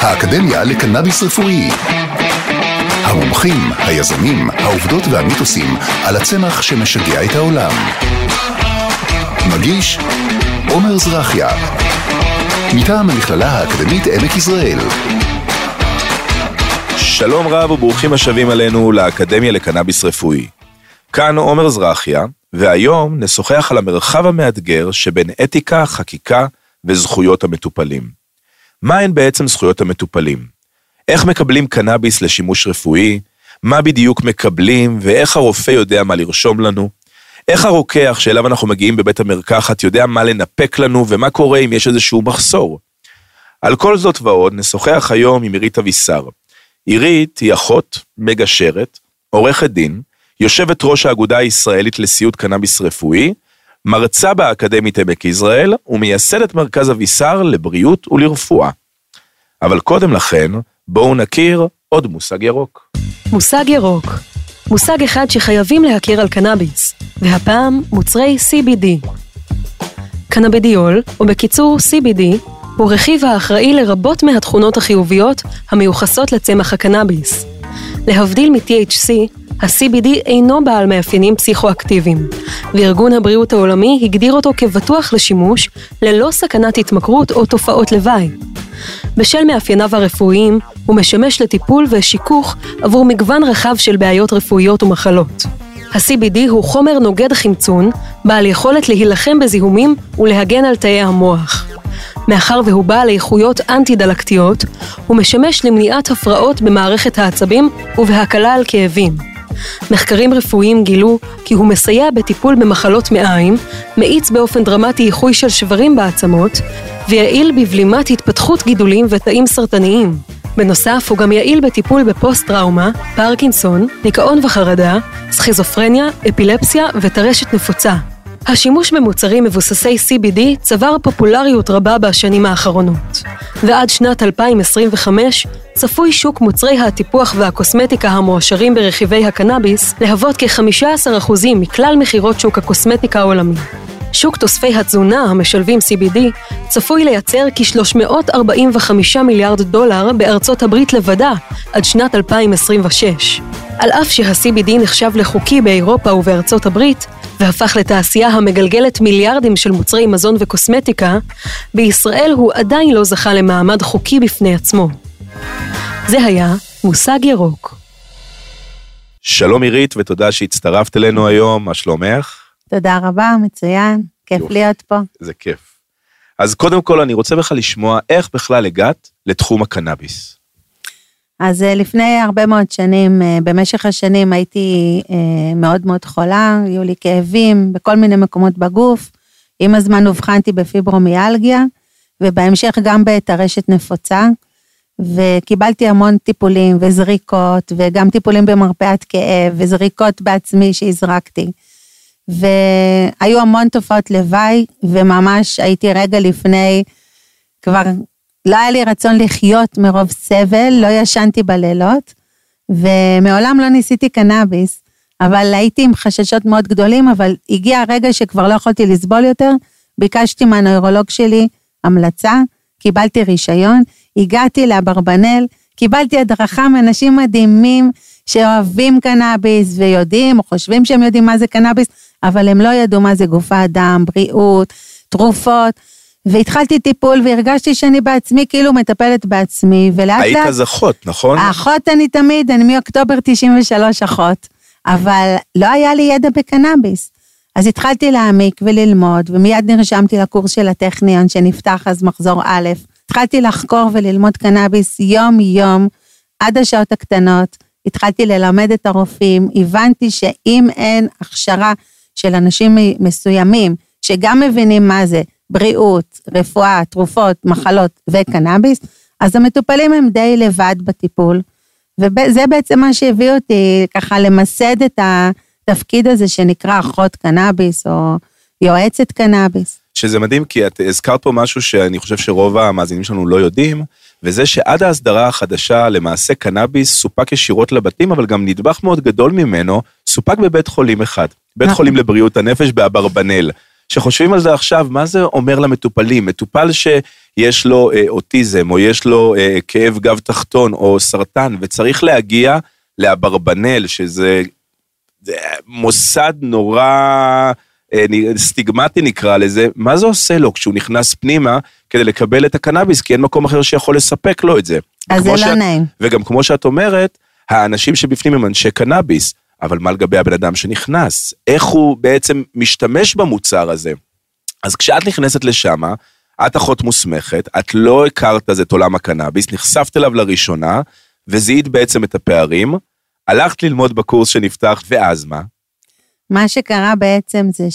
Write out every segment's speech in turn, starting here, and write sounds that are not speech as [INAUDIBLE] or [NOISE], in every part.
האקדמיה לקנאביס רפואי. המומחים, היזמים, העובדות והמיתוסים על הצמח שמשגע את העולם. מגיש עומר זרחיה מטעם המכללה האקדמית עמק יזרעאל שלום רב וברוכים השבים עלינו לאקדמיה לקנאביס רפואי. כאן עומר זרחיה, והיום נשוחח על המרחב המאתגר שבין אתיקה, חקיקה וזכויות המטופלים. מהן בעצם זכויות המטופלים? איך מקבלים קנאביס לשימוש רפואי? מה בדיוק מקבלים ואיך הרופא יודע מה לרשום לנו? איך הרוקח שאליו אנחנו מגיעים בבית המרקחת יודע מה לנפק לנו ומה קורה אם יש איזשהו מחסור? על כל זאת ועוד נשוחח היום עם עירית אבישר. עירית היא אחות, מגשרת, עורכת דין, יושבת ראש האגודה הישראלית לסיעוד קנאביס רפואי, מרצה באקדמית עמק יזרעאל ומייסדת מרכז אבישר לבריאות ולרפואה. אבל קודם לכן, בואו נכיר עוד מושג ירוק. מושג ירוק, מושג אחד שחייבים להכיר על קנאביס, והפעם מוצרי CBD. קנאבידיול, או בקיצור CBD, הוא רכיב האחראי לרבות מהתכונות החיוביות המיוחסות לצמח הקנאביס. להבדיל מ-THC, ה-CBD אינו בעל מאפיינים פסיכואקטיביים, וארגון הבריאות העולמי הגדיר אותו כבטוח לשימוש, ללא סכנת התמכרות או תופעות לוואי. בשל מאפייניו הרפואיים, הוא משמש לטיפול ושיכוך עבור מגוון רחב של בעיות רפואיות ומחלות. ה-CBD הוא חומר נוגד חמצון, בעל יכולת להילחם בזיהומים ולהגן על תאי המוח. מאחר והוא בעל איכויות אנטי-דלקתיות, הוא משמש למניעת הפרעות במערכת העצבים ובהקלה על כאבים. מחקרים רפואיים גילו כי הוא מסייע בטיפול במחלות מעיים, מאיץ באופן דרמטי איחוי של שברים בעצמות, ויעיל בבלימת התפתחות גידולים ותאים סרטניים. בנוסף, הוא גם יעיל בטיפול בפוסט-טראומה, פרקינסון, דיכאון וחרדה, סכיזופרניה, אפילפסיה וטרשת נפוצה. השימוש במוצרים מבוססי CBD צבר פופולריות רבה בשנים האחרונות, ועד שנת 2025 צפוי שוק מוצרי הטיפוח והקוסמטיקה המועשרים ברכיבי הקנאביס להוות כ-15% מכלל מכירות שוק הקוסמטיקה העולמי. שוק תוספי התזונה המשלבים CBD צפוי לייצר כ-345 מיליארד דולר בארצות הברית לבדה עד שנת 2026. על אף שה-CBD נחשב לחוקי באירופה ובארצות הברית, והפך לתעשייה המגלגלת מיליארדים של מוצרי מזון וקוסמטיקה, בישראל הוא עדיין לא זכה למעמד חוקי בפני עצמו. זה היה מושג ירוק. שלום עירית ותודה שהצטרפת אלינו היום, מה שלומך? תודה רבה, מצוין, כיף יופי. להיות פה. זה כיף. אז קודם כל אני רוצה בכלל לשמוע איך בכלל הגעת לתחום הקנאביס. אז אה, לפני הרבה מאוד שנים, אה, במשך השנים הייתי אה, מאוד מאוד חולה, היו לי כאבים בכל מיני מקומות בגוף. עם הזמן אובחנתי בפיברומיאלגיה, ובהמשך גם בטרשת נפוצה, וקיבלתי המון טיפולים וזריקות, וגם טיפולים במרפאת כאב, וזריקות בעצמי שהזרקתי. והיו המון תופעות לוואי, וממש הייתי רגע לפני, כבר לא היה לי רצון לחיות מרוב סבל, לא ישנתי בלילות, ומעולם לא ניסיתי קנאביס, אבל הייתי עם חששות מאוד גדולים, אבל הגיע הרגע שכבר לא יכולתי לסבול יותר, ביקשתי מהנוירולוג שלי המלצה, קיבלתי רישיון, הגעתי לאברבנל, קיבלתי הדרכה מאנשים מדהימים שאוהבים קנאביס ויודעים או חושבים שהם יודעים מה זה קנאביס, אבל הם לא ידעו מה זה גופת דם, בריאות, תרופות. והתחלתי טיפול והרגשתי שאני בעצמי כאילו מטפלת בעצמי, ולאט היית לאט... אז אחות, נכון? אחות אני תמיד, אני מאוקטובר 93 אחות, אבל לא היה לי ידע בקנאביס. אז התחלתי להעמיק וללמוד, ומיד נרשמתי לקורס של הטכניון שנפתח אז מחזור א'. התחלתי לחקור וללמוד קנאביס יום-יום, עד השעות הקטנות. התחלתי ללמד את הרופאים, הבנתי שאם אין הכשרה של אנשים מסוימים, שגם מבינים מה זה בריאות, רפואה, תרופות, מחלות וקנאביס, אז המטופלים הם די לבד בטיפול. וזה בעצם מה שהביא אותי ככה למסד את התפקיד הזה שנקרא אחות קנאביס או יועצת קנאביס. שזה מדהים כי את הזכרת פה משהו שאני חושב שרוב המאזינים שלנו לא יודעים, וזה שעד ההסדרה החדשה למעשה קנאביס סופק ישירות לבתים, אבל גם נדבך מאוד גדול ממנו סופק בבית חולים אחד. בית נכון. חולים לבריאות הנפש באברבנל. שחושבים על זה עכשיו, מה זה אומר למטופלים? מטופל יש לו אה, אוטיזם, או יש לו אה, כאב גב תחתון, או סרטן, וצריך להגיע לאברבנל, שזה זה מוסד נורא אה, סטיגמטי נקרא לזה, מה זה עושה לו כשהוא נכנס פנימה כדי לקבל את הקנאביס, כי אין מקום אחר שיכול לספק לו את זה. אז זה לא שאת- נעים. וגם כמו שאת אומרת, האנשים שבפנים הם אנשי קנאביס, אבל מה לגבי הבן אדם שנכנס? איך הוא בעצם משתמש במוצר הזה? אז כשאת נכנסת לשם, את אחות מוסמכת, את לא הכרת אז את עולם הקנאביס, נחשפת אליו לראשונה, וזיהית בעצם את הפערים, הלכת ללמוד בקורס שנפתח, ואז מה? מה שקרה בעצם זה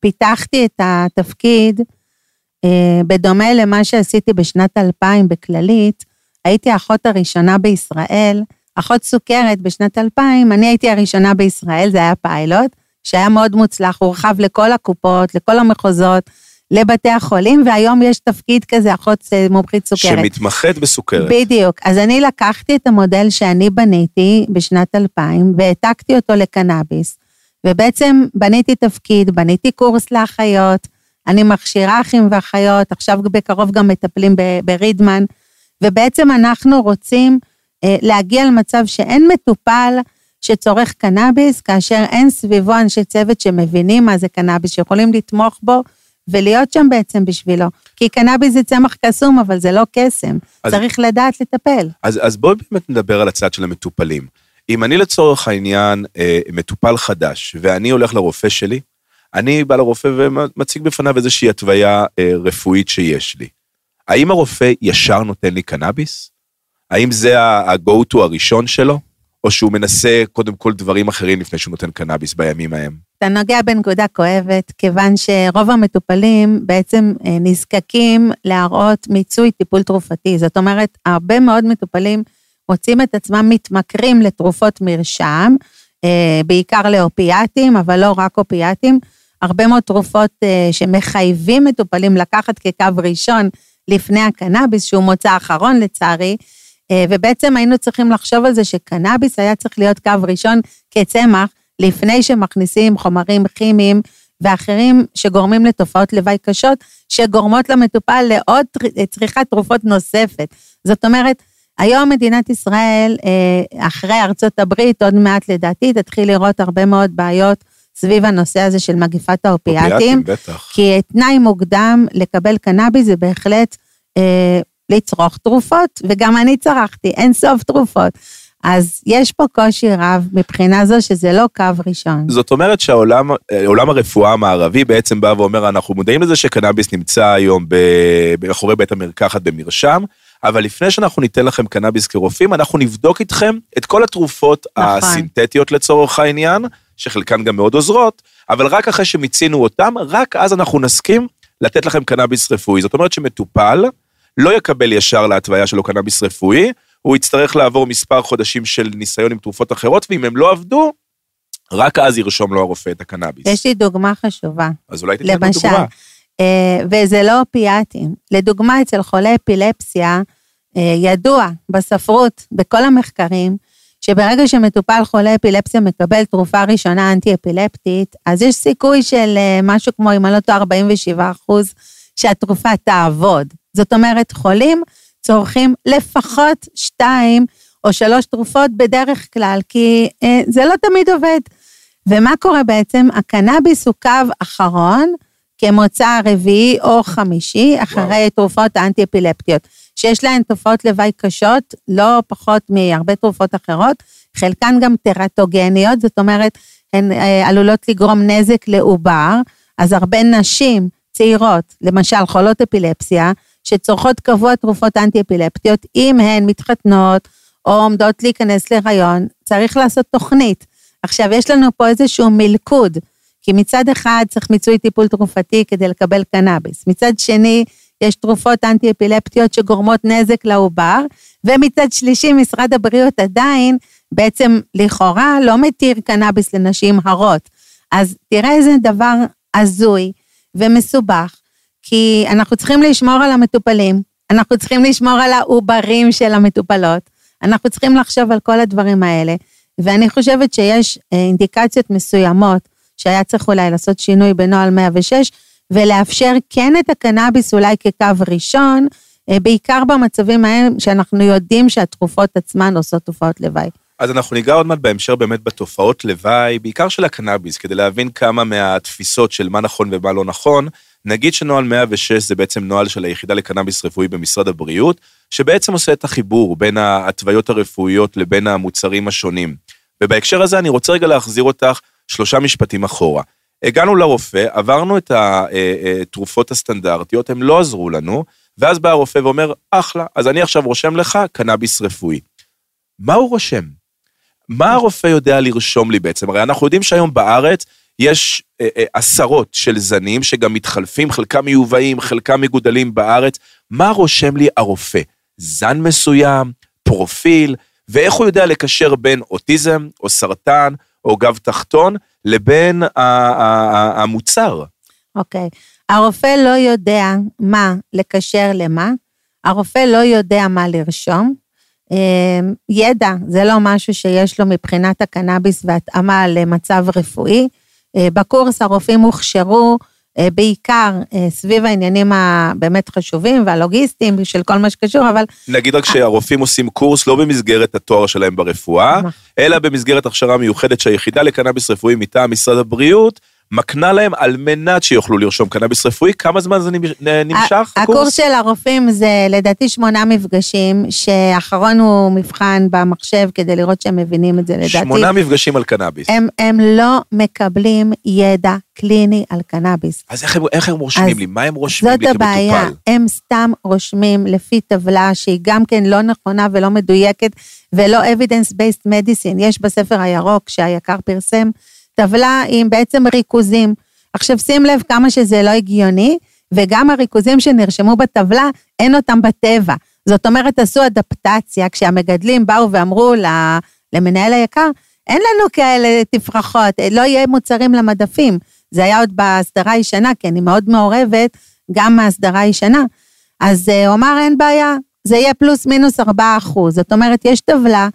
שפיתחתי את התפקיד, אה, בדומה למה שעשיתי בשנת 2000 בכללית, הייתי האחות הראשונה בישראל, אחות סוכרת בשנת 2000, אני הייתי הראשונה בישראל, זה היה פיילוט, שהיה מאוד מוצלח, הורחב לכל הקופות, לכל המחוזות, לבתי החולים, והיום יש תפקיד כזה, אחות אה, מומחית סוכרת. שמתמחת בסוכרת. בדיוק. אז אני לקחתי את המודל שאני בניתי בשנת 2000 והעתקתי אותו לקנאביס, ובעצם בניתי תפקיד, בניתי קורס לאחיות, אני מכשירה אחים ואחיות, עכשיו בקרוב גם מטפלים ברידמן, ובעצם אנחנו רוצים אה, להגיע למצב שאין מטופל שצורך קנאביס, כאשר אין סביבו אנשי צוות שמבינים מה זה קנאביס, שיכולים לתמוך בו ולהיות שם בעצם בשבילו. כי קנאביס זה צמח קסום, אבל זה לא קסם. אז- צריך לדעת לטפל. אז, אז בואי באמת נדבר על הצד של המטופלים. אם אני לצורך העניין אה, מטופל חדש, ואני הולך לרופא שלי, אני בא לרופא ומציג בפניו איזושהי התוויה אה, רפואית שיש לי. האם הרופא ישר נותן לי קנאביס? האם זה ה-go to הראשון שלו? או שהוא מנסה קודם כל דברים אחרים לפני שהוא נותן קנאביס בימים ההם? אתה נוגע בנקודה כואבת, כיוון שרוב המטופלים בעצם אה, נזקקים להראות מיצוי טיפול תרופתי. זאת אומרת, הרבה מאוד מטופלים מוצאים את עצמם מתמכרים לתרופות מרשם, אה, בעיקר לאופיאטים, אבל לא רק אופיאטים. הרבה מאוד תרופות אה, שמחייבים מטופלים לקחת כקו ראשון לפני הקנאביס, שהוא מוצא אחרון לצערי, ובעצם היינו צריכים לחשוב על זה שקנאביס היה צריך להיות קו ראשון כצמח, לפני שמכניסים חומרים כימיים ואחרים שגורמים לתופעות לוואי קשות, שגורמות למטופל לעוד צריכת תרופות נוספת. זאת אומרת, היום מדינת ישראל, אה, אחרי ארצות הברית, עוד מעט לדעתי, תתחיל לראות הרבה מאוד בעיות סביב הנושא הזה של מגפת האופיאטים. בטח. כי תנאי מוקדם לקבל קנאביס זה בהחלט אה, לצרוך תרופות, וגם אני צרכתי, אין סוף תרופות. אז יש פה קושי רב מבחינה זו שזה לא קו ראשון. זאת אומרת שהעולם אה, הרפואה המערבי בעצם בא ואומר, אנחנו מודעים לזה שקנאביס נמצא היום מאחורי בית המרקחת במרשם, אבל לפני שאנחנו ניתן לכם קנאביס כרופאים, אנחנו נבדוק איתכם את כל התרופות נכון. הסינתטיות לצורך העניין, שחלקן גם מאוד עוזרות, אבל רק אחרי שמיצינו אותם, רק אז אנחנו נסכים לתת לכם קנאביס רפואי. זאת אומרת שמטופל לא יקבל ישר להתוויה שלו קנאביס רפואי, הוא יצטרך לעבור מספר חודשים של ניסיון עם תרופות אחרות, ואם הם לא עבדו, רק אז ירשום לו הרופא את הקנאביס. יש לי דוגמה חשובה, אז אולי תיתן לנו דוגמה. אה, וזה לא אופיאטים. לדוגמה, אצל חולי אפילפסיה, אה, ידוע בספרות, בכל המחקרים, שברגע שמטופל חולה אפילפסיה מקבל תרופה ראשונה אנטי-אפילפטית, אז יש סיכוי של אה, משהו כמו, אם אני לא טועה, 47 אחוז, שהתרופה תעבוד. זאת אומרת, חולים צורכים לפחות שתיים או שלוש תרופות בדרך כלל, כי אה, זה לא תמיד עובד. ומה קורה בעצם? הקנאביס הוא קו אחרון כמוצא רביעי או חמישי, אחרי וואו. תרופות האנטי-אפילפטיות, שיש להן תופעות לוואי קשות, לא פחות מהרבה תרופות אחרות, חלקן גם טרטוגניות, זאת אומרת, הן אה, עלולות לגרום נזק לעובר, אז הרבה נשים צעירות, למשל חולות אפילפסיה, שצורכות קבוע תרופות אנטי-אפילפטיות, אם הן מתחתנות או עומדות להיכנס להיריון, צריך לעשות תוכנית. עכשיו, יש לנו פה איזשהו מלכוד, כי מצד אחד צריך מיצוי טיפול תרופתי כדי לקבל קנאביס, מצד שני, יש תרופות אנטי-אפילפטיות שגורמות נזק לעובר, ומצד שלישי, משרד הבריאות עדיין, בעצם לכאורה לא מתיר קנאביס לנשים הרות. אז תראה איזה דבר הזוי ומסובך, כי אנחנו צריכים לשמור על המטופלים, אנחנו צריכים לשמור על העוברים של המטופלות, אנחנו צריכים לחשוב על כל הדברים האלה, ואני חושבת שיש אה, אינדיקציות מסוימות שהיה צריך אולי לעשות שינוי בנוהל 106, ולאפשר כן את הקנאביס אולי כקו ראשון, אה, בעיקר במצבים ההם שאנחנו יודעים שהתרופות עצמן עושות תופעות לוואי. אז אנחנו ניגע עוד מעט בהמשך באמת בתופעות לוואי, בעיקר של הקנאביס, כדי להבין כמה מהתפיסות של מה נכון ומה לא נכון. נגיד שנוהל 106 זה בעצם נוהל של היחידה לקנאביס רפואי במשרד הבריאות, שבעצם עושה את החיבור בין ההתוויות הרפואיות לבין המוצרים השונים. ובהקשר הזה אני רוצה רגע להחזיר אותך שלושה משפטים אחורה. הגענו לרופא, עברנו את התרופות הסטנדרטיות, הם לא עזרו לנו, ואז בא הרופא ואומר, אחלה, אז אני עכשיו רושם לך קנאביס רפואי. מה הוא רושם? מה הרופא יודע לרשום לי בעצם? הרי אנחנו יודעים שהיום בארץ יש אה, אה, עשרות של זנים שגם מתחלפים, חלקם מיובאים, חלקם מגודלים בארץ. מה רושם לי הרופא? זן מסוים, פרופיל, ואיך הוא יודע לקשר בין אוטיזם, או סרטן, או גב תחתון, לבין המוצר? אוקיי. Okay. הרופא לא יודע מה לקשר למה, הרופא לא יודע מה לרשום. אמ, ידע זה לא משהו שיש לו מבחינת הקנאביס והתאמה למצב רפואי. אה, בקורס הרופאים הוכשרו אה, בעיקר אה, סביב העניינים הבאמת חשובים והלוגיסטיים של כל מה שקשור, אבל... נגיד רק שהרופאים עושים קורס לא במסגרת התואר שלהם ברפואה, נכון. אלא במסגרת הכשרה מיוחדת שהיחידה לקנאביס רפואי מטעם משרד הבריאות מקנה להם על מנת שיוכלו לרשום קנאביס רפואי. כמה זמן זה נמשך, הקורס? הקורס של הרופאים זה לדעתי שמונה מפגשים, שאחרון הוא מבחן במחשב כדי לראות שהם מבינים את זה, לדעתי. שמונה מפגשים על קנאביס. הם, הם לא מקבלים ידע קליני על קנאביס. אז איך הם, איך הם רושמים לי? מה הם רושמים לי כמטופל? זאת הבעיה, הם סתם רושמים לפי טבלה שהיא גם כן לא נכונה ולא מדויקת, ולא evidence-based medicine. יש בספר הירוק שהיקר פרסם, טבלה עם בעצם ריכוזים. עכשיו שים לב כמה שזה לא הגיוני, וגם הריכוזים שנרשמו בטבלה, אין אותם בטבע. זאת אומרת, עשו אדפטציה, כשהמגדלים באו ואמרו למנהל היקר, אין לנו כאלה תפרחות, לא יהיה מוצרים למדפים. זה היה עוד בהסדרה הישנה, כי אני מאוד מעורבת גם מההסדרה הישנה. אז אה, הוא אמר, אין בעיה, זה יהיה פלוס מינוס 4 אחוז. זאת אומרת, יש טבלה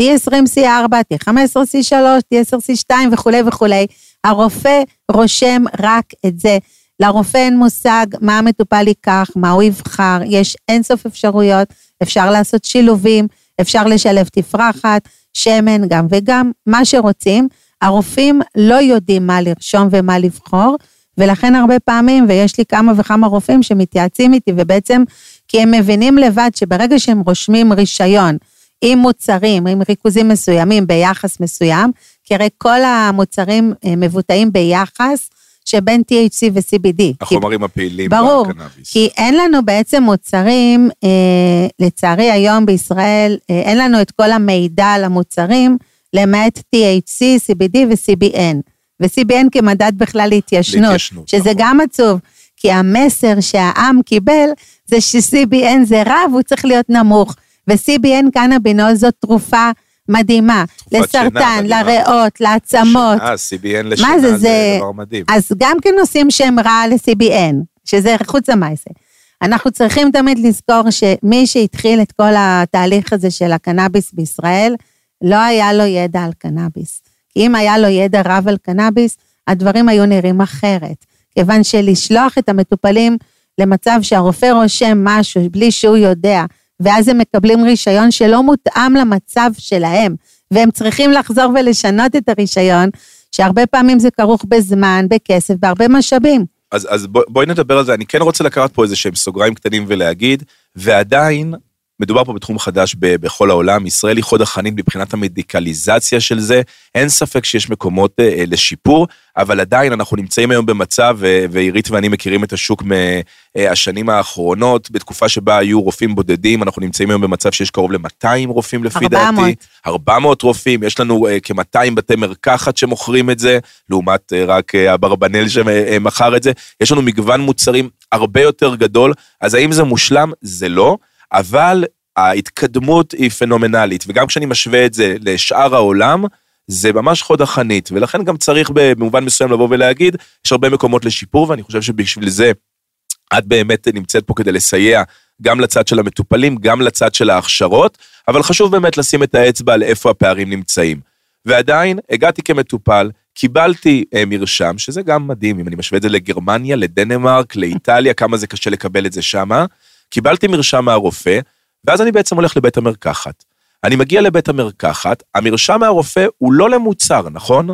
T20C4, T15C3, T10C2 וכולי וכולי. הרופא רושם רק את זה. לרופא אין מושג מה המטופל ייקח, מה הוא יבחר, יש אינסוף אפשרויות, אפשר לעשות שילובים, אפשר לשלב תפרחת, שמן, גם וגם, מה שרוצים. הרופאים לא יודעים מה לרשום ומה לבחור, ולכן הרבה פעמים, ויש לי כמה וכמה רופאים שמתייעצים איתי, ובעצם כי הם מבינים לבד שברגע שהם רושמים רישיון, עם מוצרים, עם ריכוזים מסוימים ביחס מסוים, כי הרי כל המוצרים אה, מבוטאים ביחס שבין THC ו-CBD. החומרים כי, הפעילים ברור, בקנאביס. כי אין לנו בעצם מוצרים, אה, לצערי היום בישראל, אה, אין לנו את כל המידע על המוצרים, למעט THC, CBD ו-CBN. ו-CBN כמדד בכלל להתיישנות, להתיישנות שזה נכון. גם עצוב, כי המסר שהעם קיבל זה ש-CBN זה רע והוא צריך להיות נמוך. ו-CBN קנבינול זאת תרופה מדהימה. לסרטן, לריאות, לעצמות. שינה, CBN לשינה זה, זה דבר מדהים. אז גם כן עושים שם רע ל-CBN, שזה חוץ המעשה. אנחנו צריכים תמיד לזכור שמי שהתחיל את כל התהליך הזה של הקנאביס בישראל, לא היה לו ידע על קנאביס. כי אם היה לו ידע רב על קנאביס, הדברים היו נראים אחרת. כיוון שלשלוח את המטופלים למצב שהרופא רושם משהו בלי שהוא יודע, ואז הם מקבלים רישיון שלא מותאם למצב שלהם, והם צריכים לחזור ולשנות את הרישיון, שהרבה פעמים זה כרוך בזמן, בכסף, בהרבה משאבים. אז, אז בוא, בואי נדבר על זה, אני כן רוצה לקחת פה איזה שהם סוגריים קטנים ולהגיד, ועדיין מדובר פה בתחום חדש ב- בכל העולם, ישראל היא חוד החנית מבחינת המדיקליזציה של זה, אין ספק שיש מקומות אה, לשיפור, אבל עדיין אנחנו נמצאים היום במצב, ועירית ואני מכירים את השוק מהשנים האחרונות, בתקופה שבה היו רופאים בודדים, אנחנו נמצאים היום במצב שיש קרוב ל-200 רופאים לפי 400. דעתי. 400 רופאים, יש לנו אה, כ-200 בתי מרקחת שמוכרים את זה, לעומת אה, רק אה, אברבנאל שמכר את זה, יש לנו מגוון מוצרים הרבה יותר גדול, אז האם זה מושלם? זה לא. אבל ההתקדמות היא פנומנלית, וגם כשאני משווה את זה לשאר העולם, זה ממש חוד החנית, ולכן גם צריך במובן מסוים לבוא ולהגיד, יש הרבה מקומות לשיפור, ואני חושב שבשביל זה את באמת נמצאת פה כדי לסייע גם לצד של המטופלים, גם לצד של ההכשרות, אבל חשוב באמת לשים את האצבע על איפה הפערים נמצאים. ועדיין, הגעתי כמטופל, קיבלתי אה, מרשם, שזה גם מדהים, אם אני משווה את זה לגרמניה, לדנמרק, לאיטליה, כמה זה קשה לקבל את זה שמה. קיבלתי מרשם מהרופא, ואז אני בעצם הולך לבית המרקחת. אני מגיע לבית המרקחת, המרשם מהרופא הוא לא למוצר, נכון?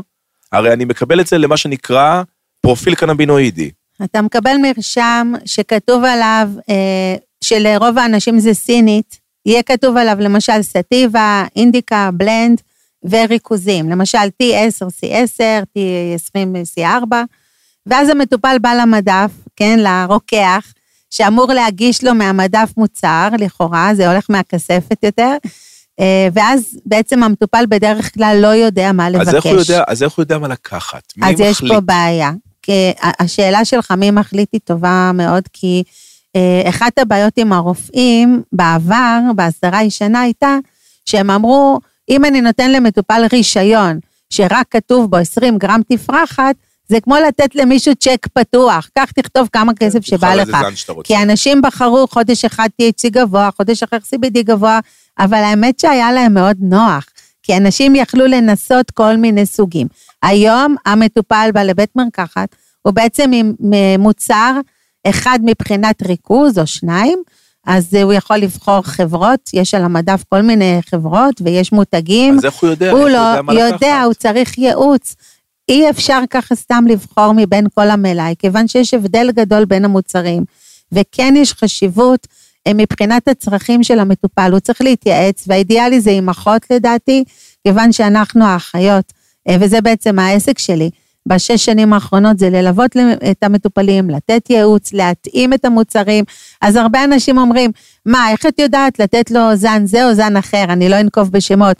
הרי אני מקבל את זה למה שנקרא פרופיל קנבינואידי. אתה מקבל מרשם שכתוב עליו, אה, שלרוב האנשים זה סינית, יהיה כתוב עליו למשל סטיבה, אינדיקה, בלנד וריכוזים, למשל T10, C10, T20, C4, ואז המטופל בא למדף, כן, לרוקח, שאמור להגיש לו מהמדף מוצר, לכאורה, זה הולך מהכספת יותר, אה, ואז בעצם המטופל בדרך כלל לא יודע מה לבקש. אז איך הוא יודע, אז איך הוא יודע מה לקחת? מי אז מחליט? יש פה בעיה. השאלה שלך מי מחליט היא טובה מאוד, כי אה, אחת הבעיות עם הרופאים בעבר, בהסדרה הישנה, הייתה שהם אמרו, אם אני נותן למטופל רישיון שרק כתוב בו 20 גרם תפרחת, זה כמו לתת למישהו צ'ק פתוח, קח תכתוב כמה כסף שבא לך. כי אנשים בחרו חודש אחד THC גבוה, חודש אחר CBD גבוה, אבל האמת שהיה להם מאוד נוח, כי אנשים יכלו לנסות כל מיני סוגים. היום המטופל בא לבית מרקחת, הוא בעצם עם מוצר אחד מבחינת ריכוז או שניים, אז אה, הוא יכול לבחור חברות, יש על המדף כל מיני חברות ויש מותגים. אז איך הוא יודע? הוא איך לא מה יודע, לקחת? הוא צריך ייעוץ. אי אפשר ככה סתם לבחור מבין כל המלאי, כיוון שיש הבדל גדול בין המוצרים, וכן יש חשיבות אה, מבחינת הצרכים של המטופל, הוא צריך להתייעץ, והאידיאלי זה עם אחות לדעתי, כיוון שאנחנו האחיות, אה, וזה בעצם העסק שלי. בשש שנים האחרונות זה ללוות את המטופלים, לתת ייעוץ, להתאים את המוצרים. אז הרבה אנשים אומרים, מה, איך את יודעת לתת לו זן זה או זן אחר? אני לא אנקוב בשמות.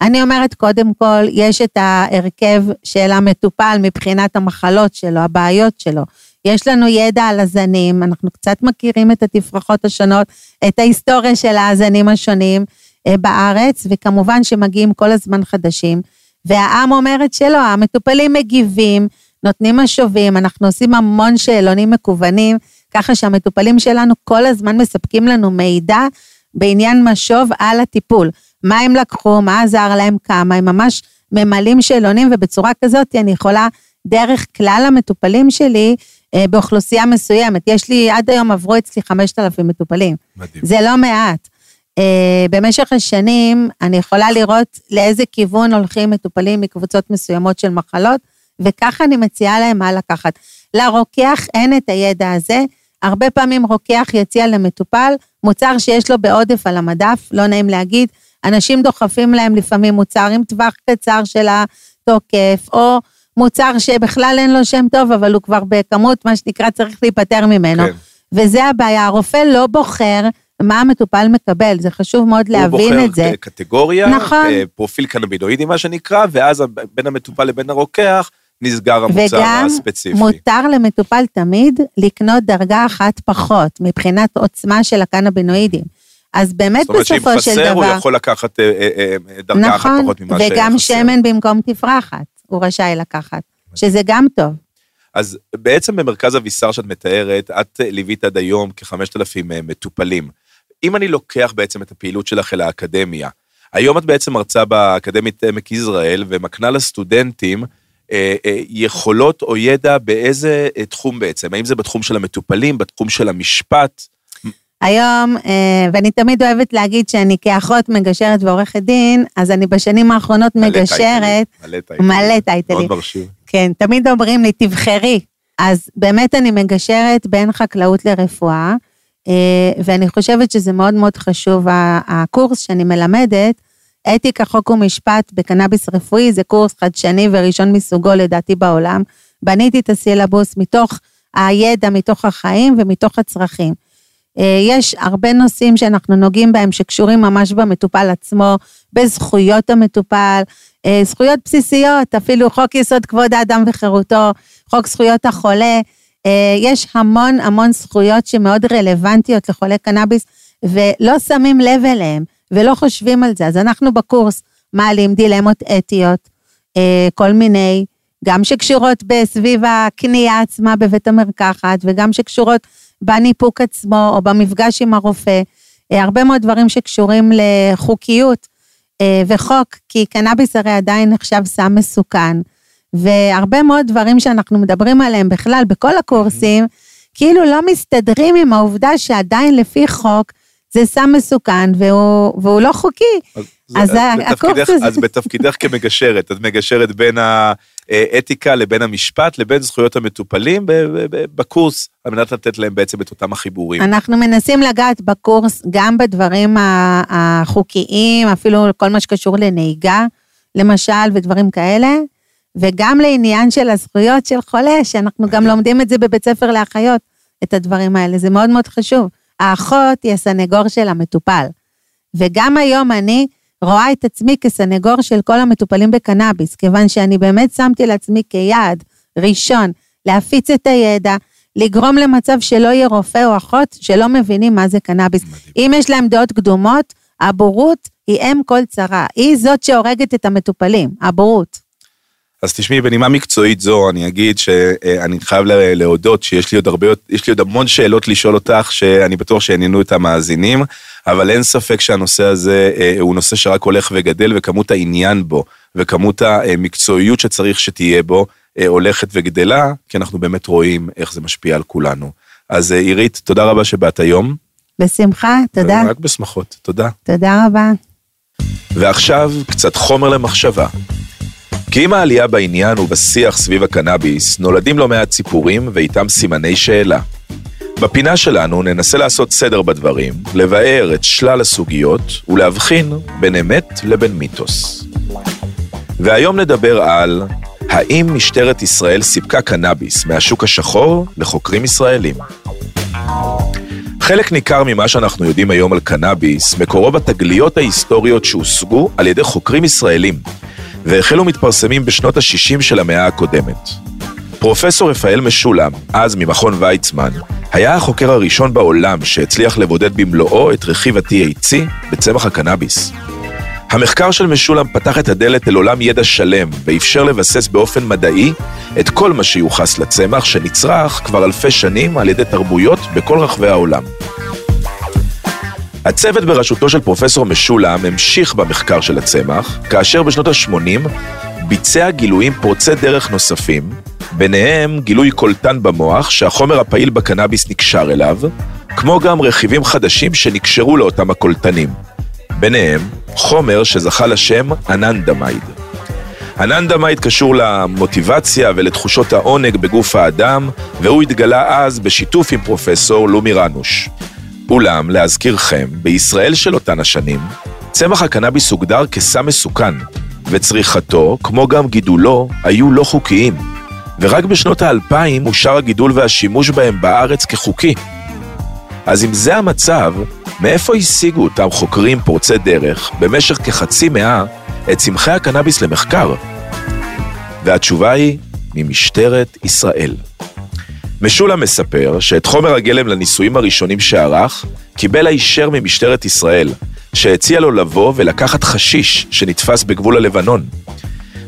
אני אומרת, קודם כל, יש את ההרכב של המטופל מבחינת המחלות שלו, הבעיות שלו. יש לנו ידע על הזנים, אנחנו קצת מכירים את התפרחות השונות, את ההיסטוריה של הזנים השונים אה, בארץ, וכמובן שמגיעים כל הזמן חדשים. והעם אומר את שלו, המטופלים מגיבים, נותנים משובים, אנחנו עושים המון שאלונים מקוונים, ככה שהמטופלים שלנו כל הזמן מספקים לנו מידע בעניין משוב על הטיפול. מה הם לקחו, מה עזר להם, כמה, הם ממש ממלאים שאלונים, ובצורה כזאת אני יכולה, דרך כלל המטופלים שלי, אה, באוכלוסייה מסוימת, יש לי, עד היום עברו אצלי 5,000 מטופלים. מדהים. זה לא מעט. Uh, במשך השנים אני יכולה לראות לאיזה כיוון הולכים מטופלים מקבוצות מסוימות של מחלות, וככה אני מציעה להם מה לקחת. לרוקח אין את הידע הזה, הרבה פעמים רוקח יציע למטופל מוצר שיש לו בעודף על המדף, לא נעים להגיד, אנשים דוחפים להם לפעמים מוצר עם טווח קצר של התוקף, או מוצר שבכלל אין לו שם טוב, אבל הוא כבר בכמות, מה שנקרא, צריך להיפטר ממנו. כן. וזה הבעיה, הרופא לא בוחר מה המטופל מקבל, זה חשוב מאוד להבין את זה. הוא בוחר קטגוריה, נכון. אה, פרופיל קנבינואידי מה שנקרא, ואז בין המטופל לבין הרוקח נסגר המוצר וגם הספציפי. מותר למטופל תמיד לקנות דרגה אחת פחות, מבחינת עוצמה של הקנבינואידים. אז באמת זאת אומרת שאם בסופו של חסר הוא דבר, יכול לקחת אה, אה, אה, דרגה אחת נכון, פחות ממה שחסר. וגם שמן במקום תפרחת, הוא רשאי לקחת, שזה גם טוב. אז בעצם במרכז אבישר שאת מתארת, את ליווית עד היום כ-5,000 מטופלים. אם אני לוקח בעצם את הפעילות שלך אל האקדמיה, היום את בעצם מרצה באקדמית עמק יזרעאל ומקנה לסטודנטים אה, אה, יכולות או ידע באיזה תחום בעצם? האם זה בתחום של המטופלים, בתחום של המשפט? היום, אה, ואני תמיד אוהבת להגיד שאני כאחות מגשרת ועורכת דין, אז אני בשנים האחרונות מלא מגשרת, טייטלים, מלא טייטלים. מלא טייטלים. מאוד מרשים. כן, תמיד אומרים לי, תבחרי. אז באמת אני מגשרת בין חקלאות לרפואה, אה, ואני חושבת שזה מאוד מאוד חשוב. הקורס שאני מלמדת, אתיקה, חוק ומשפט בקנאביס רפואי, זה קורס חדשני וראשון מסוגו לדעתי בעולם. בניתי את הסילבוס מתוך הידע, מתוך החיים ומתוך הצרכים. אה, יש הרבה נושאים שאנחנו נוגעים בהם שקשורים ממש במטופל עצמו, בזכויות המטופל, אה, זכויות בסיסיות, אפילו חוק יסוד כבוד האדם וחירותו, חוק זכויות החולה. אה, יש המון המון זכויות שמאוד רלוונטיות לחולי קנאביס, ולא שמים לב אליהם, ולא חושבים על זה. אז אנחנו בקורס מעלים דילמות אתיות, כל מיני, גם שקשורות בסביב הקנייה עצמה בבית המרקחת, וגם שקשורות בניפוק עצמו, או במפגש עם הרופא. אה, הרבה מאוד דברים שקשורים לחוקיות אה, וחוק, כי קנאביס הרי עדיין נחשב סם מסוכן. והרבה מאוד דברים שאנחנו מדברים עליהם בכלל בכל הקורסים, כאילו לא מסתדרים עם העובדה שעדיין לפי חוק זה סם מסוכן והוא, והוא לא חוקי. אז ה- בתפקידך- הקורס הזה- אז בתפקידך כמגשרת, את מגשרת בין האתיקה לבין המשפט לבין זכויות המטופלים בקורס, על מנת לתת להם בעצם את אותם החיבורים. אנחנו מנסים לגעת בקורס גם בדברים החוקיים, אפילו כל מה שקשור לנהיגה, למשל, ודברים כאלה, וגם לעניין של הזכויות של חולה, שאנחנו גם לומדים את זה בבית ספר לאחיות, את הדברים האלה, זה מאוד מאוד חשוב. האחות היא הסנגור של המטופל. וגם היום אני רואה את עצמי כסנגור של כל המטופלים בקנאביס, כיוון שאני באמת שמתי לעצמי כיעד ראשון להפיץ את הידע, לגרום למצב שלא יהיה רופא או אחות שלא מבינים מה זה קנאביס. אם יש להם דעות קדומות, הבורות היא אם כל צרה, היא זאת שהורגת את המטופלים, הבורות. אז תשמעי, בנימה מקצועית זו, אני אגיד שאני חייב לה- להודות שיש לי עוד הרבה, יש לי עוד המון שאלות לשאול אותך, שאני בטוח שעניינו את המאזינים, אבל אין ספק שהנושא הזה אה, הוא נושא שרק הולך וגדל, וכמות העניין בו, וכמות המקצועיות שצריך שתהיה בו, אה, הולכת וגדלה, כי אנחנו באמת רואים איך זה משפיע על כולנו. אז אה, עירית, תודה רבה שבאת היום. בשמחה, תודה, רק בשמחות, תודה. תודה רבה. ועכשיו קצת חומר למחשבה. כי עם העלייה בעניין ובשיח סביב הקנאביס, נולדים לא מעט סיפורים ואיתם סימני שאלה. בפינה שלנו ננסה לעשות סדר בדברים, לבאר את שלל הסוגיות ולהבחין בין אמת לבין מיתוס. והיום נדבר על האם משטרת ישראל סיפקה קנאביס מהשוק השחור לחוקרים ישראלים. חלק ניכר ממה שאנחנו יודעים היום על קנאביס מקורו בתגליות ההיסטוריות שהושגו על ידי חוקרים ישראלים, והחלו מתפרסמים בשנות ה-60 של המאה הקודמת. פרופסור רפאל משולם, אז ממכון ויצמן, היה החוקר הראשון בעולם שהצליח לבודד במלואו את רכיב ה-THC בצמח הקנאביס. המחקר של משולם פתח את הדלת אל עולם ידע שלם ואפשר לבסס באופן מדעי את כל מה שיוחס לצמח שנצרך כבר אלפי שנים על ידי תרבויות בכל רחבי העולם. הצוות בראשותו של פרופסור משולם המשיך במחקר של הצמח, כאשר בשנות ה-80 ביצע גילויים פורצי דרך נוספים, ביניהם גילוי קולטן במוח שהחומר הפעיל בקנאביס נקשר אליו, כמו גם רכיבים חדשים שנקשרו לאותם הקולטנים. ביניהם חומר שזכה לשם אננדמייד. אננדמייד קשור למוטיבציה ולתחושות העונג בגוף האדם, והוא התגלה אז בשיתוף עם פרופסור לומי רנוש. אולם, להזכירכם, בישראל של אותן השנים, צמח הקנאביס הוגדר כסם מסוכן, וצריכתו, כמו גם גידולו, היו לא חוקיים. ורק בשנות האלפיים אושר הגידול והשימוש בהם בארץ כחוקי. אז אם זה המצב, מאיפה השיגו אותם חוקרים פורצי דרך במשך כחצי מאה את צמחי הקנאביס למחקר? והתשובה היא, ממשטרת ישראל. משולם מספר שאת חומר הגלם לניסויים הראשונים שערך, קיבל הישר ממשטרת ישראל, שהציע לו לבוא ולקחת חשיש שנתפס בגבול הלבנון.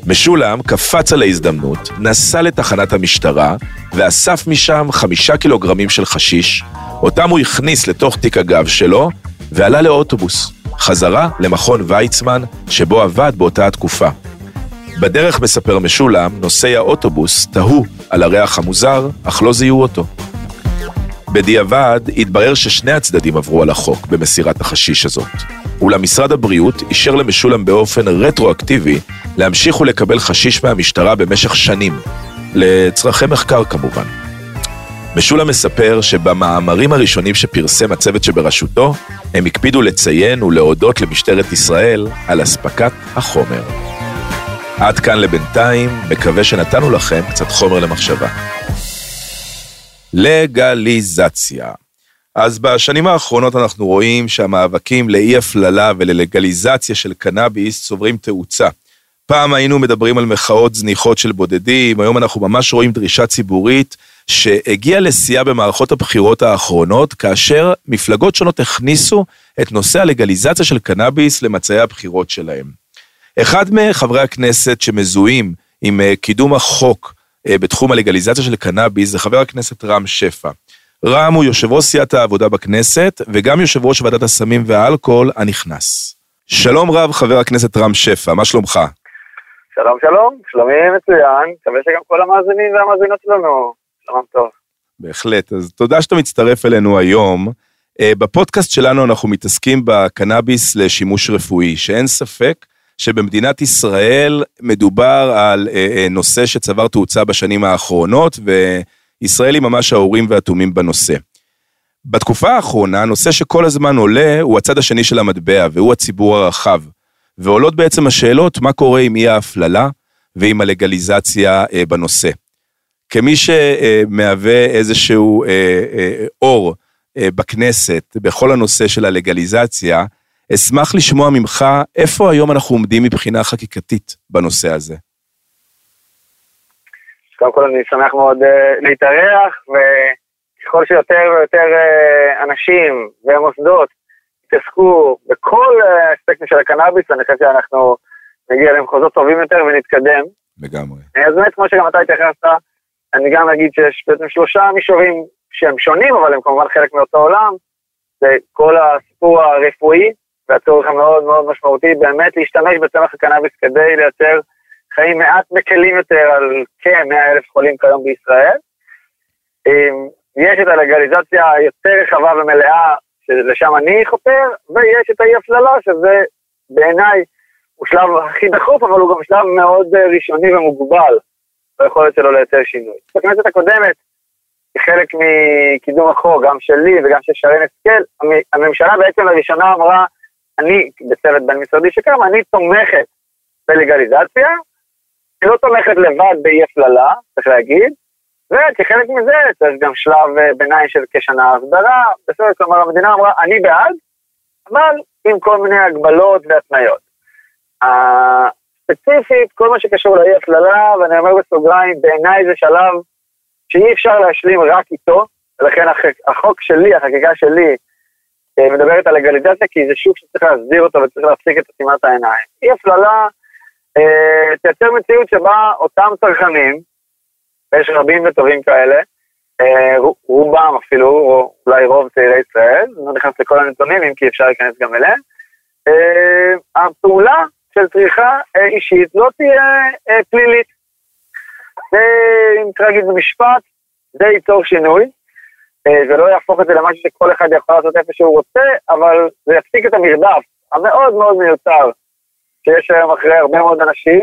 משולם קפץ על ההזדמנות, נסע לתחנת המשטרה, ואסף משם חמישה קילוגרמים של חשיש, אותם הוא הכניס לתוך תיק הגב שלו, ועלה לאוטובוס, חזרה למכון ויצמן, שבו עבד באותה התקופה. בדרך, מספר משולם, נוסעי האוטובוס תהו על הריח המוזר, אך לא זיהו אותו. בדיעבד, התברר ששני הצדדים עברו על החוק במסירת החשיש הזאת. אולם משרד הבריאות אישר למשולם באופן רטרואקטיבי להמשיך ולקבל חשיש מהמשטרה במשך שנים, לצרכי מחקר כמובן. משולם מספר שבמאמרים הראשונים שפרסם הצוות שבראשותו, הם הקפידו לציין ולהודות למשטרת ישראל על אספקת החומר. עד כאן לבינתיים, מקווה שנתנו לכם קצת חומר למחשבה. לגליזציה. אז בשנים האחרונות אנחנו רואים שהמאבקים לאי הפללה וללגליזציה של קנאביס צוברים תאוצה. פעם היינו מדברים על מחאות זניחות של בודדים, היום אנחנו ממש רואים דרישה ציבורית שהגיעה לשיאה במערכות הבחירות האחרונות, כאשר מפלגות שונות הכניסו את נושא הלגליזציה של קנאביס למצעי הבחירות שלהם. אחד מחברי הכנסת שמזוהים עם אה, קידום החוק אה, בתחום הלגליזציה של קנאביס זה חבר הכנסת רם שפע. רם הוא יושב ראש סיעת העבודה בכנסת וגם יושב ראש ועדת הסמים והאלכוהול הנכנס. שלום רב חבר הכנסת רם שפע, מה שלומך? שלום שלום, שלומי מצוין, מקווה שגם כל המאזינים והמאזינות שלנו, שלום טוב. בהחלט, אז תודה שאתה מצטרף אלינו היום. אה, בפודקאסט שלנו אנחנו מתעסקים בקנאביס לשימוש רפואי, שאין ספק שבמדינת ישראל מדובר על אה, אה, נושא שצבר תאוצה בשנים האחרונות, וישראל היא ממש האורים והתומים בנושא. בתקופה האחרונה, הנושא שכל הזמן עולה הוא הצד השני של המטבע, והוא הציבור הרחב. ועולות בעצם השאלות מה קורה עם אי ההפללה ועם הלגליזציה אה, בנושא. כמי שמהווה איזשהו אור בכנסת בכל הנושא של הלגליזציה, אשמח לשמוע ממך איפה היום אנחנו עומדים מבחינה חקיקתית בנושא הזה. קודם כל אני שמח מאוד uh, להתארח, וככל שיותר ויותר uh, אנשים ומוסדות יתעסקו בכל האספקטים של הקנאביס, אני חושב שאנחנו נגיע למחוזות טובים יותר ונתקדם. לגמרי. אז באמת, כמו שגם אתה התייחסת, אני גם אגיד שיש בעצם שלושה מישורים שהם שונים, אבל הם כמובן חלק מאותו עולם. זה כל הסיפור הרפואי, והצורך המאוד מאוד משמעותי באמת להשתמש בצמח הקנאביס כדי לייצר חיים מעט מקלים יותר על כ-100 אלף חולים כיום בישראל. יש את הלגליזציה היותר רחבה ומלאה, שלשם אני חותר, ויש את האי הפללה, שזה בעיניי הוא שלב הכי דחוף, אבל הוא גם שלב מאוד ראשוני ומוגבל ביכולת שלו לייצר שינוי. בכנסת הקודמת, כחלק מקידום החוק, גם שלי וגם של שרן השכל, הממשלה בעצם לראשונה אמרה, אני, בצוות בין משרדי שקם, אני תומכת בלגליזציה, היא לא תומכת לבד באי הפללה, צריך להגיד, וכחלק מזה צריך גם שלב אה, ביניים של כשנה הסדרה, בסדר, כלומר המדינה אמרה, אני בעד, אבל עם כל מיני הגבלות והתניות. ספציפית, כל מה שקשור לאי הפללה, ואני אומר בסוגריים, בעיניי זה שלב שאי אפשר להשלים רק איתו, ולכן החוק שלי, החקיקה שלי, מדברת על לגליזציה, כי זה שוק שצריך להסדיר אותו וצריך להפסיק את עצימת העיניים. אי הפללה אה, תייצר מציאות שבה אותם צרכנים, ויש רבים וטובים כאלה, אה, רובם אפילו, או אולי רוב צעירי ישראל, לא נכנס לכל הנתונים, אם כי אפשר להיכנס גם אליהם, אה, הפעולה של צריכה אה, אישית לא תהיה אה, פלילית. ואם צריך להגיד במשפט, זה ייצור שינוי. אה, זה לא יהפוך את זה למשהו שכל אחד יכול לעשות איפה שהוא רוצה, אבל זה יפסיק את המרדף המאוד מאוד מיותר שיש היום אחרי הרבה מאוד אנשים.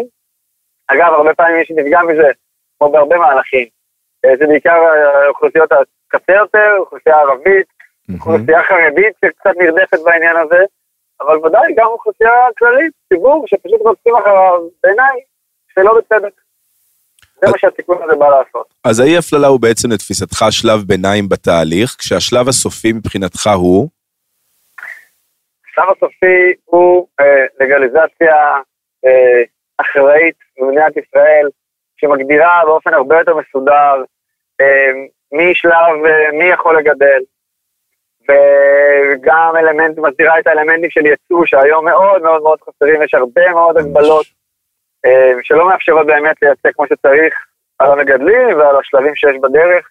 אגב, הרבה פעמים מי שנפגע מזה, כמו בהרבה מהלכים, אה, זה בעיקר האוכלוסיות הקצה יותר, אוכלוסייה ערבית, אוכלוסייה חרדית שקצת נרדפת בעניין הזה, אבל ודאי גם אוכלוסייה כללית, ציבור שפשוט רוצים אחריו, בעיניי, שלא בצדק. זה מה שהתיקון הזה בא לעשות. אז האי הפללה הוא בעצם לתפיסתך שלב ביניים בתהליך, כשהשלב הסופי מבחינתך הוא? השלב הסופי הוא אה, לגליזציה אה, אחראית במדינת ישראל, שמגדירה באופן הרבה יותר מסודר אה, מי שלב, אה, מי יכול לגדל, וגם אלמנט, מסדירה את האלמנטים של ייצוא, שהיום מאוד מאוד מאוד חסרים, יש הרבה מאוד הגבלות שלא מאפשרות באמת לייצא כמו שצריך על המגדלים ועל השלבים שיש בדרך.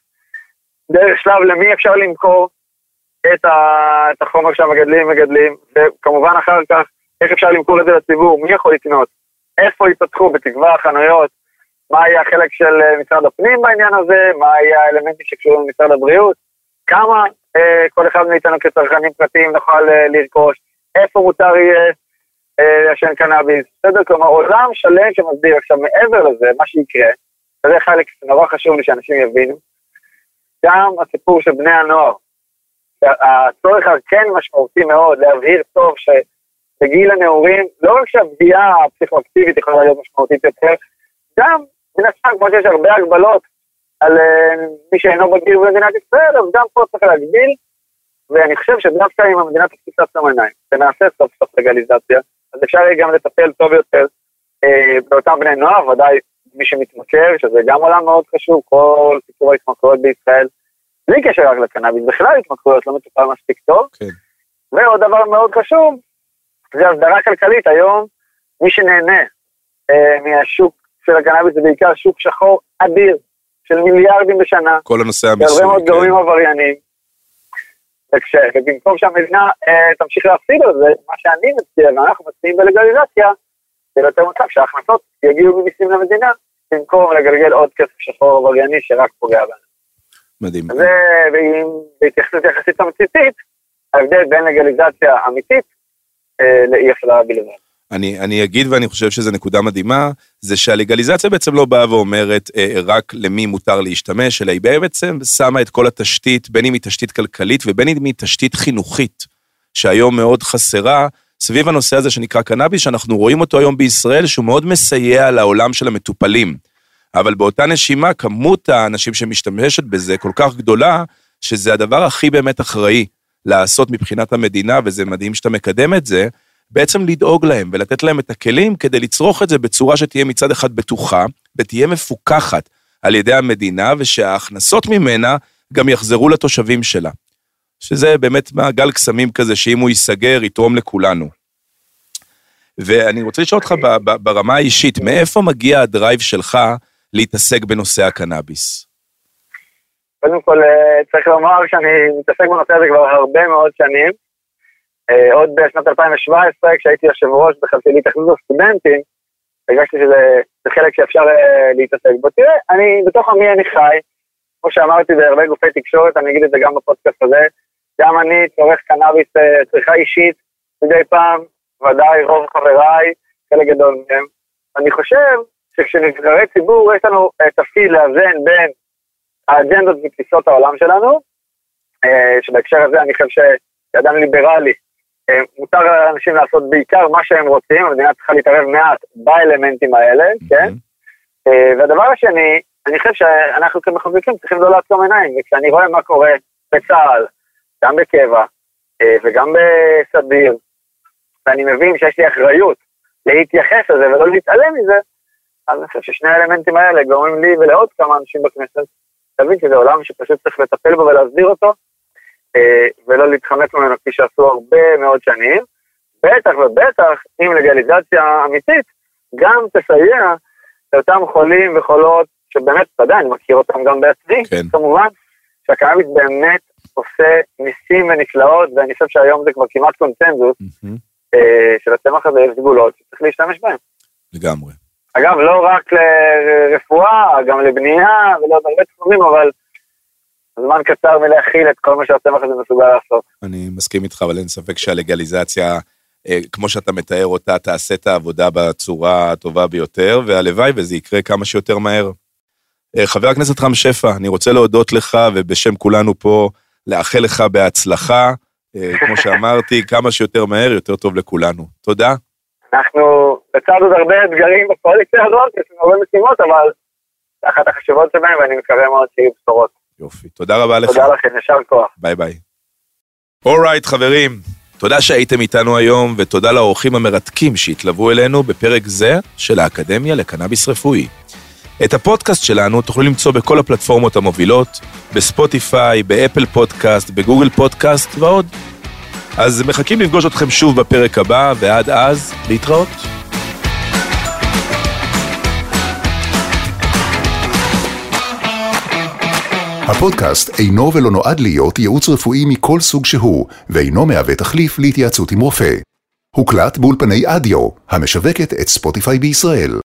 דרך שלב למי אפשר למכור את, ה, את החומר שהמגדלים מגדלים, וכמובן אחר כך איך אפשר למכור את זה לציבור, מי יכול לקנות, איפה ייפתחו, בתקווה, חנויות, מה יהיה החלק של אה, משרד הפנים בעניין הזה, מה יהיה האלמנטים שקשורים למשרד הבריאות, כמה אה, כל אחד מאיתנו כצרכנים פרטיים נוכל אה, לרכוש, איפה מותר יהיה לעשן קנאביס, בסדר? כלומר עולם שלם שמסביר. עכשיו מעבר לזה, מה שיקרה, וזה חלק נורא חשוב לי שאנשים יבינו, גם הסיפור של בני הנוער, הצורך הכן משמעותי מאוד להבהיר טוב שבגיל הנעורים, לא רק שהפגיעה הפסיכואקטיבית יכולה להיות משמעותית יותר, גם מן הסתם, כמו שיש הרבה הגבלות על uh, מי שאינו בגיר במדינת ישראל, אז גם פה צריך להגביל, ואני חושב שדווקא אם המדינה תפסיק לעצום עיניים, ונעשה סוף סוף לגליזציה, אז אפשר יהיה גם לטפל טוב יותר uh, באותם בני נוער, ודאי מי שמתמכר, שזה גם עולם מאוד חשוב, כל סיפור ההתמכרויות בישראל, בלי קשר רק לקנאביס, בכלל התמכרויות לא מטופל מספיק טוב. כן. ועוד דבר מאוד חשוב, זה הסדרה כלכלית, היום מי שנהנה אה, מהשוק של הקנאביס זה בעיקר שוק שחור אדיר, של מיליארדים בשנה. כל הנושא הרבה המיסוי, מאוד כן. גורמים עבריינים. ובמקום שהמדינה אה, תמשיך להפסיד על זה, מה שאני מציע, ואנחנו מציעים בלגליזציה, יהיה יותר מצב שההכנסות יגיעו ממיסים למדינה, במקום לגלגל עוד כסף שחור עברייני שרק פוגע בנו. מדהים. זה, ועם בהתייחסות יחסית תמציתית, ההבדל בין לגליזציה אמיתית אה, לאי הפללה בלבד. אני, אני אגיד ואני חושב שזו נקודה מדהימה, זה שהלגליזציה בעצם לא באה ואומרת אה, רק למי מותר להשתמש, אלא היא בעצם שמה את כל התשתית, בין אם היא תשתית כלכלית ובין אם היא תשתית חינוכית, שהיום מאוד חסרה, סביב הנושא הזה שנקרא קנאביס, שאנחנו רואים אותו היום בישראל, שהוא מאוד מסייע לעולם של המטופלים. אבל באותה נשימה, כמות האנשים שמשתמשת בזה כל כך גדולה, שזה הדבר הכי באמת אחראי לעשות מבחינת המדינה, וזה מדהים שאתה מקדם את זה, בעצם לדאוג להם ולתת להם את הכלים כדי לצרוך את זה בצורה שתהיה מצד אחד בטוחה, ותהיה מפוקחת על ידי המדינה, ושההכנסות ממנה גם יחזרו לתושבים שלה. שזה באמת מעגל קסמים כזה, שאם הוא ייסגר, יתרום לכולנו. ואני רוצה לשאול אותך ברמה האישית, מאיפה מגיע הדרייב שלך להתעסק בנושא הקנאביס? קודם כל, אה, צריך לומר שאני מתעסק בנושא הזה כבר הרבה מאוד שנים. אה, עוד בשנת 2017, כשהייתי יושב ראש בחלקי התאחדות הסטודנטים, הרגשתי שזה זה חלק שאפשר אה, להתעסק בו. תראה, אני, בתוך עמי אני חי, כמו שאמרתי בהרבה גופי תקשורת, אני אגיד את זה גם בפודקאסט הזה, גם אני צורך קנאביס אה, צריכה אישית מדי פעם, ודאי רוב חבריי, חלק גדול מהם. אני חושב שכשנבחרי ציבור יש לנו תפקיד לאזן בין האג'נדות ותפיסות העולם שלנו, שבהקשר הזה אני חושב שאדם ליברלי, מותר לאנשים לעשות בעיקר מה שהם רוצים, המדינה צריכה להתערב מעט באלמנטים האלה, כן? אה, והדבר השני, אני חושב שאנחנו כמחוקקים צריכים לא לעצום עיניים, וכשאני רואה מה קורה בצה"ל, גם בקבע אה, וגם בסדיר, ואני מבין שיש לי אחריות להתייחס לזה ולא להתעלם מזה, אז אני חושב ששני האלמנטים האלה גורמים לי ולעוד כמה אנשים בכנסת, להבין שזה עולם שפשוט צריך לטפל בו ולהסדיר אותו, אה, ולא להתחמק ממנו כפי שעשו הרבה מאוד שנים. בטח ובטח אם לגליזציה אמיתית גם תסייע לאותם חולים וחולות, שבאמת, אתה יודע, אני מכיר אותם גם בעצמי, כן. כמובן, שהקנאביס באמת עושה ניסים ונפלאות, ואני חושב שהיום זה כבר כמעט קונצנזוס, מהמם. אה, שלצמח הזה יש סגולות שצריך להשתמש בהן. לגמרי. אגב, לא רק לרפואה, גם לבנייה ולעוד הרבה תחומים, אבל זמן קצר מלהכיל את כל מה שהצמח הזה מסוגל לעשות. אני מסכים איתך, אבל אין ספק שהלגליזציה, אה, כמו שאתה מתאר אותה, תעשה את העבודה בצורה הטובה ביותר, והלוואי וזה יקרה כמה שיותר מהר. אה, חבר הכנסת רם שפע, אני רוצה להודות לך, ובשם כולנו פה, לאחל לך בהצלחה. אה, כמו [LAUGHS] שאמרתי, כמה שיותר מהר, יותר טוב לכולנו. תודה. אנחנו לצד עוד הרבה אתגרים בקואליציה הזאת, יש לנו הרבה משימות, אבל אחת החשובות שבהן, ואני מקווה מאוד שיהיו בשורות. יופי. תודה רבה לך. תודה לכם, יישר כוח. ביי ביי. אורייט, חברים. תודה שהייתם איתנו היום, ותודה לאורחים המרתקים שהתלוו אלינו בפרק זה של האקדמיה לקנאביס רפואי. את הפודקאסט שלנו תוכלו למצוא בכל הפלטפורמות המובילות, בספוטיפיי, באפל פודקאסט, בגוגל פודקאסט ועוד. אז מחכים לפגוש אתכם שוב בפרק הבא, ועד אז, להתראות. הפודקאסט אינו ולא נועד להיות ייעוץ רפואי מכל סוג שהוא, ואינו מהווה תחליף להתייעצות עם רופא. הוקלט באולפני אדיו, המשווקת את ספוטיפיי בישראל.